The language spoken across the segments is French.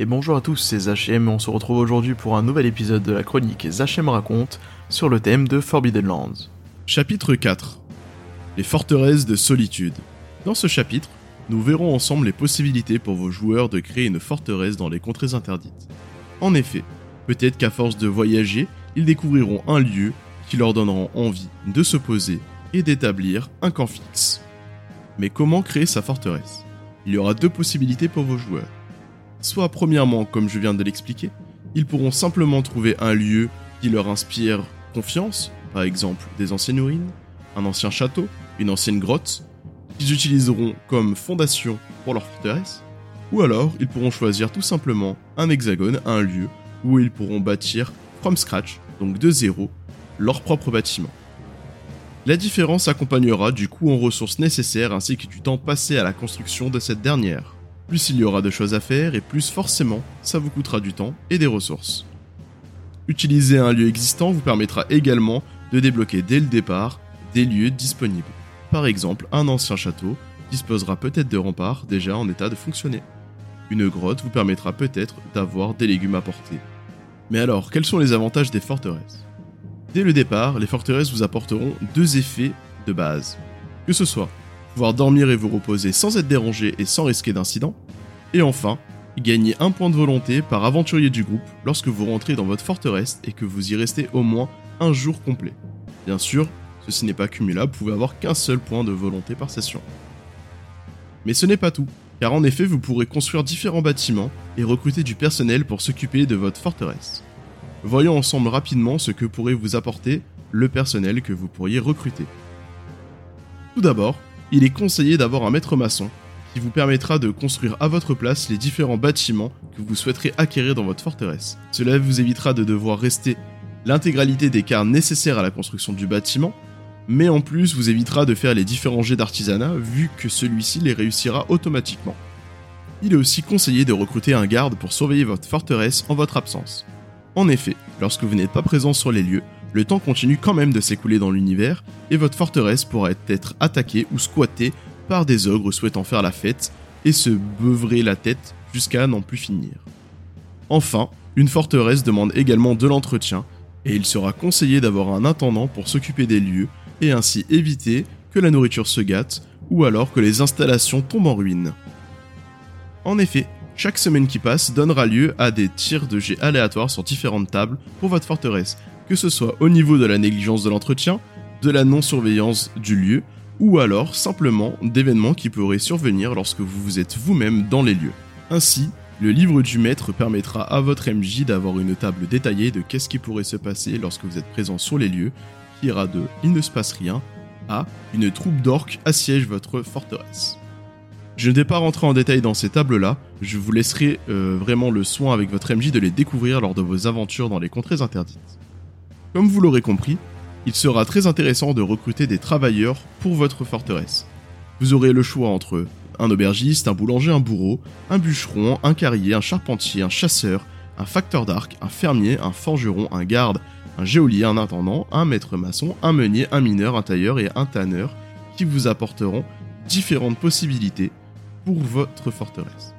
Et bonjour à tous, c'est Zachem et on se retrouve aujourd'hui pour un nouvel épisode de la chronique Zachem raconte sur le thème de Forbidden Lands. Chapitre 4 Les forteresses de solitude. Dans ce chapitre, nous verrons ensemble les possibilités pour vos joueurs de créer une forteresse dans les contrées interdites. En effet, peut-être qu'à force de voyager, ils découvriront un lieu qui leur donneront envie de se poser et d'établir un camp fixe. Mais comment créer sa forteresse? Il y aura deux possibilités pour vos joueurs. Soit premièrement, comme je viens de l'expliquer, ils pourront simplement trouver un lieu qui leur inspire confiance, par exemple des anciennes ruines, un ancien château, une ancienne grotte, qu'ils utiliseront comme fondation pour leur forteresse, ou alors ils pourront choisir tout simplement un hexagone, un lieu où ils pourront bâtir from scratch, donc de zéro, leur propre bâtiment. La différence s'accompagnera du coût en ressources nécessaires ainsi que du temps passé à la construction de cette dernière. Plus il y aura de choses à faire et plus forcément ça vous coûtera du temps et des ressources. Utiliser un lieu existant vous permettra également de débloquer dès le départ des lieux disponibles. Par exemple, un ancien château disposera peut-être de remparts déjà en état de fonctionner. Une grotte vous permettra peut-être d'avoir des légumes à porter. Mais alors, quels sont les avantages des forteresses? Dès le départ, les forteresses vous apporteront deux effets de base. Que ce soit dormir et vous reposer sans être dérangé et sans risquer d'incident, et enfin, gagner un point de volonté par aventurier du groupe lorsque vous rentrez dans votre forteresse et que vous y restez au moins un jour complet. Bien sûr, ceci n'est pas cumulable, vous pouvez avoir qu'un seul point de volonté par session. Mais ce n'est pas tout, car en effet vous pourrez construire différents bâtiments et recruter du personnel pour s'occuper de votre forteresse. Voyons ensemble rapidement ce que pourrait vous apporter le personnel que vous pourriez recruter. Tout d'abord, il est conseillé d'avoir un maître maçon qui vous permettra de construire à votre place les différents bâtiments que vous souhaiterez acquérir dans votre forteresse. Cela vous évitera de devoir rester l'intégralité des cartes nécessaires à la construction du bâtiment, mais en plus vous évitera de faire les différents jets d'artisanat vu que celui-ci les réussira automatiquement. Il est aussi conseillé de recruter un garde pour surveiller votre forteresse en votre absence. En effet, lorsque vous n'êtes pas présent sur les lieux, le temps continue quand même de s'écouler dans l'univers et votre forteresse pourra être attaquée ou squattée par des ogres souhaitant faire la fête et se beuvrer la tête jusqu'à n'en plus finir. Enfin, une forteresse demande également de l'entretien et il sera conseillé d'avoir un intendant pour s'occuper des lieux et ainsi éviter que la nourriture se gâte ou alors que les installations tombent en ruine. En effet, chaque semaine qui passe donnera lieu à des tirs de jets aléatoires sur différentes tables pour votre forteresse, que ce soit au niveau de la négligence de l'entretien, de la non-surveillance du lieu, ou alors simplement d'événements qui pourraient survenir lorsque vous vous êtes vous-même dans les lieux. Ainsi, le livre du maître permettra à votre MJ d'avoir une table détaillée de qu'est-ce qui pourrait se passer lorsque vous êtes présent sur les lieux, qui ira de il ne se passe rien à une troupe d'orques assiège votre forteresse. Je ne vais pas rentrer en détail dans ces tables-là, je vous laisserai euh, vraiment le soin avec votre MJ de les découvrir lors de vos aventures dans les contrées interdites. Comme vous l'aurez compris, il sera très intéressant de recruter des travailleurs pour votre forteresse. Vous aurez le choix entre un aubergiste, un boulanger, un bourreau, un bûcheron, un carrier, un charpentier, un chasseur, un facteur d'arc, un fermier, un forgeron, un garde, un géolier, un intendant, un maître maçon, un meunier, un mineur, un tailleur et un tanneur qui vous apporteront différentes possibilités pour votre forteresse.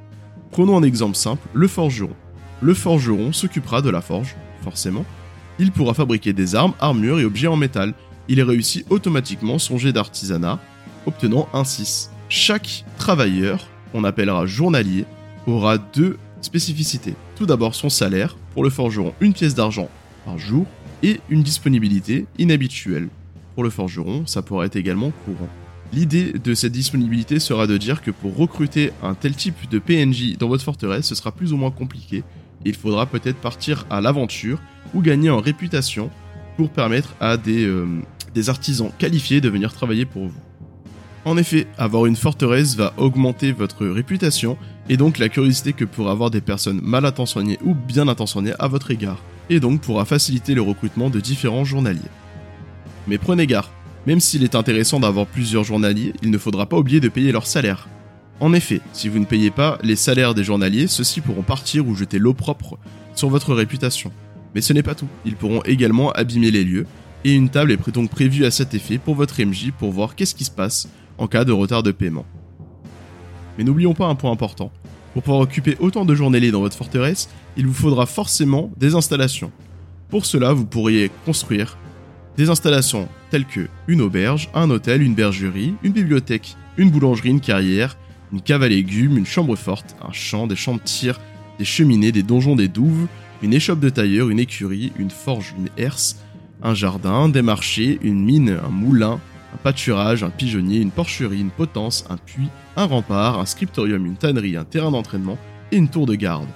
Prenons un exemple simple, le forgeron. Le forgeron s'occupera de la forge, forcément, il pourra fabriquer des armes, armures et objets en métal. Il réussit automatiquement son jet d'artisanat, obtenant un 6. Chaque travailleur, qu'on appellera journalier, aura deux spécificités. Tout d'abord son salaire, pour le forgeron une pièce d'argent par jour, et une disponibilité inhabituelle. Pour le forgeron, ça pourra être également courant. L'idée de cette disponibilité sera de dire que pour recruter un tel type de PNJ dans votre forteresse, ce sera plus ou moins compliqué. Il faudra peut-être partir à l'aventure ou gagner en réputation pour permettre à des, euh, des artisans qualifiés de venir travailler pour vous. En effet, avoir une forteresse va augmenter votre réputation et donc la curiosité que pourraient avoir des personnes mal intentionnées ou bien intentionnées à votre égard, et donc pourra faciliter le recrutement de différents journaliers. Mais prenez garde, même s'il est intéressant d'avoir plusieurs journaliers, il ne faudra pas oublier de payer leur salaire. En effet, si vous ne payez pas les salaires des journaliers, ceux-ci pourront partir ou jeter l'eau propre sur votre réputation. Mais ce n'est pas tout, ils pourront également abîmer les lieux, et une table est donc prévue à cet effet pour votre MJ pour voir qu'est-ce qui se passe en cas de retard de paiement. Mais n'oublions pas un point important, Pour pouvoir occuper autant de journaliers dans votre forteresse, il vous faudra forcément des installations. Pour cela, vous pourriez construire des installations telles que une auberge, un hôtel, une bergerie, une bibliothèque, une boulangerie, une carrière, une cave à légumes, une chambre forte, un champ, des champs de tir, des cheminées, des donjons, des douves, une échoppe de tailleur, une écurie, une forge, une herse, un jardin, des marchés, une mine, un moulin, un pâturage, un pigeonnier, une porcherie, une potence, un puits, un rempart, un scriptorium, une tannerie, un terrain d'entraînement et une tour de garde.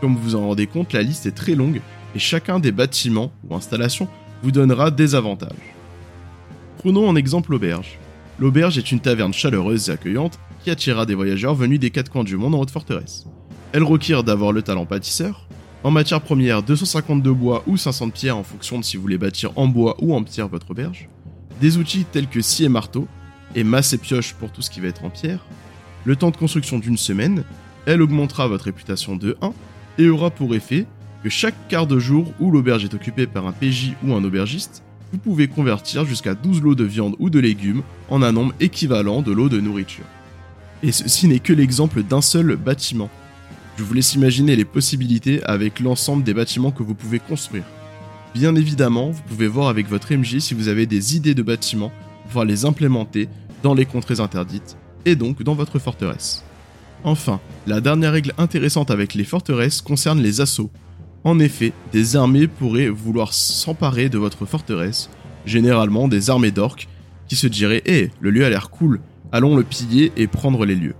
Comme vous en rendez compte, la liste est très longue et chacun des bâtiments ou installations vous donnera des avantages. Prenons en exemple l'auberge. L'auberge est une taverne chaleureuse et accueillante qui attirera des voyageurs venus des quatre coins du monde dans votre forteresse. Elle requiert d'avoir le talent pâtisseur. En matière première, 252 bois ou 500 pierres en fonction de si vous voulez bâtir en bois ou en pierre votre auberge. Des outils tels que scie et marteau, et masse et pioche pour tout ce qui va être en pierre. Le temps de construction d'une semaine, elle augmentera votre réputation de 1 et aura pour effet que chaque quart de jour où l'auberge est occupée par un PJ ou un aubergiste, vous pouvez convertir jusqu'à 12 lots de viande ou de légumes en un nombre équivalent de lots de nourriture. Et ceci n'est que l'exemple d'un seul bâtiment. Je vous laisse imaginer les possibilités avec l'ensemble des bâtiments que vous pouvez construire. Bien évidemment, vous pouvez voir avec votre MJ si vous avez des idées de bâtiments pour pouvoir les implémenter dans les contrées interdites et donc dans votre forteresse. Enfin, la dernière règle intéressante avec les forteresses concerne les assauts. En effet, des armées pourraient vouloir s'emparer de votre forteresse, généralement des armées d'orques, qui se diraient Eh, le lieu a l'air cool, allons le piller et prendre les lieux.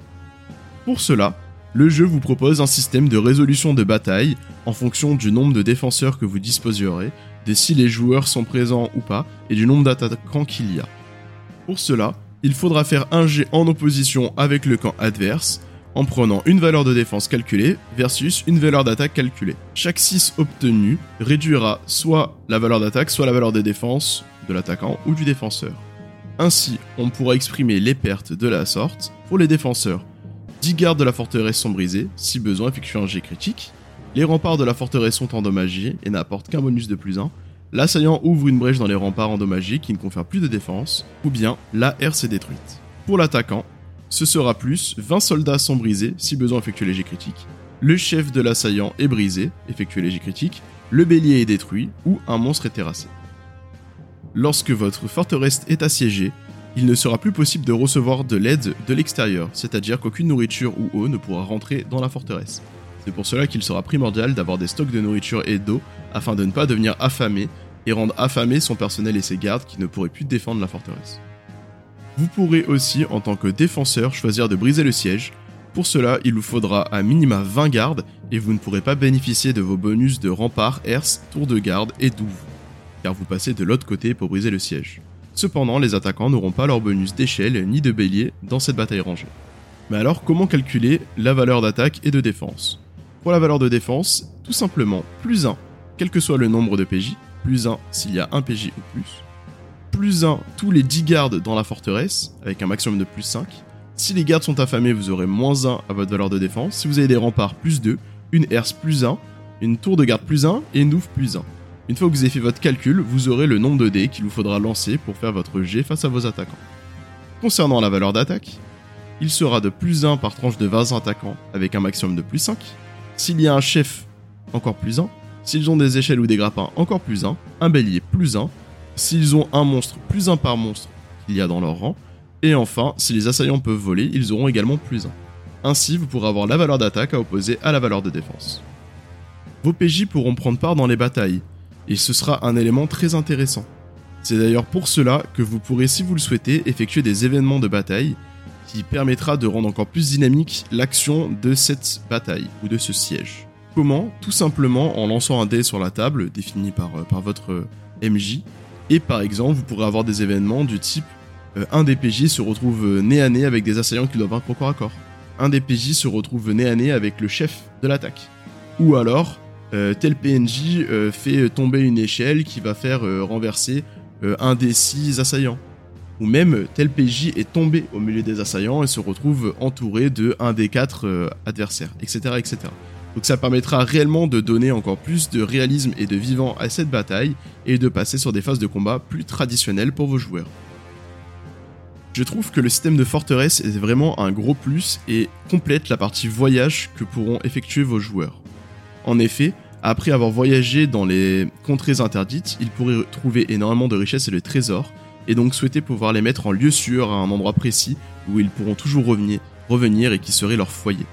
Pour cela, le jeu vous propose un système de résolution de bataille en fonction du nombre de défenseurs que vous disposerez, de si les joueurs sont présents ou pas, et du nombre d'attaquants qu'il y a. Pour cela, il faudra faire un jet en opposition avec le camp adverse, en prenant une valeur de défense calculée versus une valeur d'attaque calculée. Chaque 6 obtenu réduira soit la valeur d'attaque, soit la valeur de défense de l'attaquant ou du défenseur. Ainsi, on pourra exprimer les pertes de la sorte pour les défenseurs 10 gardes de la forteresse sont brisés, si besoin effectuez un jet critique. Les remparts de la forteresse sont endommagés et n'apportent qu'un bonus de plus 1. L'assaillant ouvre une brèche dans les remparts endommagés qui ne confère plus de défense, ou bien la herse est détruite. Pour l'attaquant, ce sera plus, 20 soldats sont brisés, si besoin effectuez les jets critiques. Le chef de l'assaillant est brisé, effectuez les jets critiques. Le bélier est détruit, ou un monstre est terrassé. Lorsque votre forteresse est assiégée, il ne sera plus possible de recevoir de l'aide de l'extérieur, c'est-à-dire qu'aucune nourriture ou eau ne pourra rentrer dans la forteresse. C'est pour cela qu'il sera primordial d'avoir des stocks de nourriture et d'eau afin de ne pas devenir affamé et rendre affamé son personnel et ses gardes qui ne pourraient plus défendre la forteresse. Vous pourrez aussi, en tant que défenseur, choisir de briser le siège. Pour cela, il vous faudra à minima 20 gardes et vous ne pourrez pas bénéficier de vos bonus de rempart, herse, tour de garde et douve, car vous passez de l'autre côté pour briser le siège. Cependant, les attaquants n'auront pas leur bonus d'échelle ni de bélier dans cette bataille rangée. Mais alors, comment calculer la valeur d'attaque et de défense? Pour la valeur de défense, tout simplement plus 1, quel que soit le nombre de PJ, plus 1 s'il y a un PJ ou plus, plus 1 tous les 10 gardes dans la forteresse, avec un maximum de plus 5. Si les gardes sont affamés, vous aurez moins 1 à votre valeur de défense. Si vous avez des remparts, plus 2, une herse plus 1, une tour de garde plus 1 et une douve plus 1. Une fois que vous avez fait votre calcul, vous aurez le nombre de dés qu'il vous faudra lancer pour faire votre jet face à vos attaquants. Concernant la valeur d'attaque, il sera de plus 1 par tranche de 20 attaquants avec un maximum de plus 5. S'il y a un chef, encore plus 1. S'ils ont des échelles ou des grappins, encore plus 1. Un bélier, plus 1. S'ils ont un monstre, plus 1 par monstre qu'il y a dans leur rang. Et enfin, si les assaillants peuvent voler, ils auront également plus 1. Ainsi, vous pourrez avoir la valeur d'attaque à opposer à la valeur de défense. Vos PJ pourront prendre part dans les batailles, et ce sera un élément très intéressant. C'est d'ailleurs pour cela que vous pourrez, si vous le souhaitez, effectuer des événements de bataille qui permettra de rendre encore plus dynamique l'action de cette bataille ou de ce siège. Comment? Tout simplement en lançant un dé sur la table défini par, euh, votre euh, MJ et par exemple vous pourrez avoir des événements du type euh, un des PJ se retrouve nez à nez avec des assaillants qui doivent vaincre au corps à corps. Un des PJ se retrouve nez à nez avec le chef de l'attaque. Ou alors euh, tel PNJ euh, fait tomber une échelle qui va faire euh, renverser un des six assaillants. Ou même tel PJ est tombé au milieu des assaillants et se retrouve entouré de un des quatre adversaires, etc., etc. Donc ça permettra réellement de donner encore plus de réalisme et de vivant à cette bataille et de passer sur des phases de combat plus traditionnelles pour vos joueurs. Je trouve que le système de forteresse est vraiment un gros plus et complète la partie voyage que pourront effectuer vos joueurs. En effet, après avoir voyagé dans les contrées interdites, ils pourraient trouver énormément de richesses et de trésors, et donc souhaiter pouvoir les mettre en lieu sûr à un endroit précis où ils pourront toujours revenir, et qui serait leur foyer.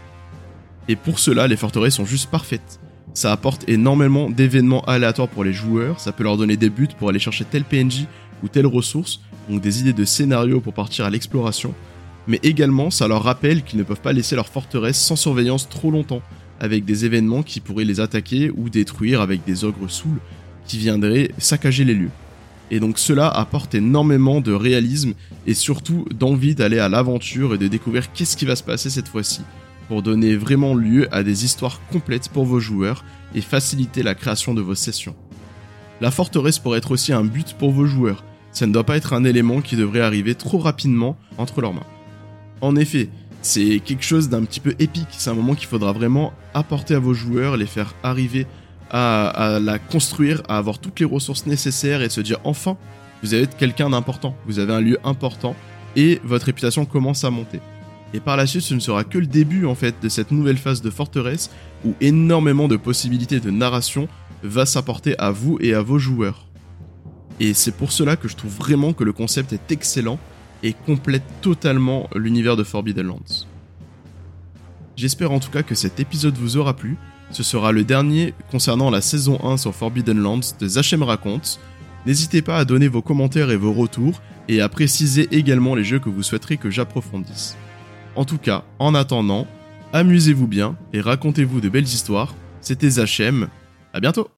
Et pour cela, les forteresses sont juste parfaites. Ça apporte énormément d'événements aléatoires pour les joueurs, ça peut leur donner des buts pour aller chercher tel PNJ ou telle ressource, donc des idées de scénario pour partir à l'exploration, mais également ça leur rappelle qu'ils ne peuvent pas laisser leur forteresse sans surveillance trop longtemps, avec des événements qui pourraient les attaquer ou détruire avec des ogres saouls qui viendraient saccager les lieux. Et donc cela apporte énormément de réalisme et surtout d'envie d'aller à l'aventure et de découvrir qu'est-ce qui va se passer cette fois-ci, pour donner vraiment lieu à des histoires complètes pour vos joueurs et faciliter la création de vos sessions. La forteresse pourrait être aussi un but pour vos joueurs, ça ne doit pas être un élément qui devrait arriver trop rapidement entre leurs mains. En effet, c'est quelque chose d'un petit peu épique, c'est un moment qu'il faudra vraiment apporter à vos joueurs, les faire arriver à, la construire, à avoir toutes les ressources nécessaires et se dire enfin, vous avez quelqu'un d'important, vous avez un lieu important et votre réputation commence à monter. Et par la suite, ce ne sera que le début en fait de cette nouvelle phase de forteresse où énormément de possibilités de narration va s'apporter à vous et à vos joueurs. Et c'est pour cela que je trouve vraiment que le concept est excellent et complète totalement l'univers de Forbidden Lands. J'espère en tout cas que cet épisode vous aura plu. Ce sera le dernier concernant la saison 1 sur Forbidden Lands de Zachem Raconte. N'hésitez pas à donner vos commentaires et vos retours et à préciser également les jeux que vous souhaiterez que j'approfondisse. En tout cas, en attendant, amusez-vous bien et racontez-vous de belles histoires. C'était Zachem, à bientôt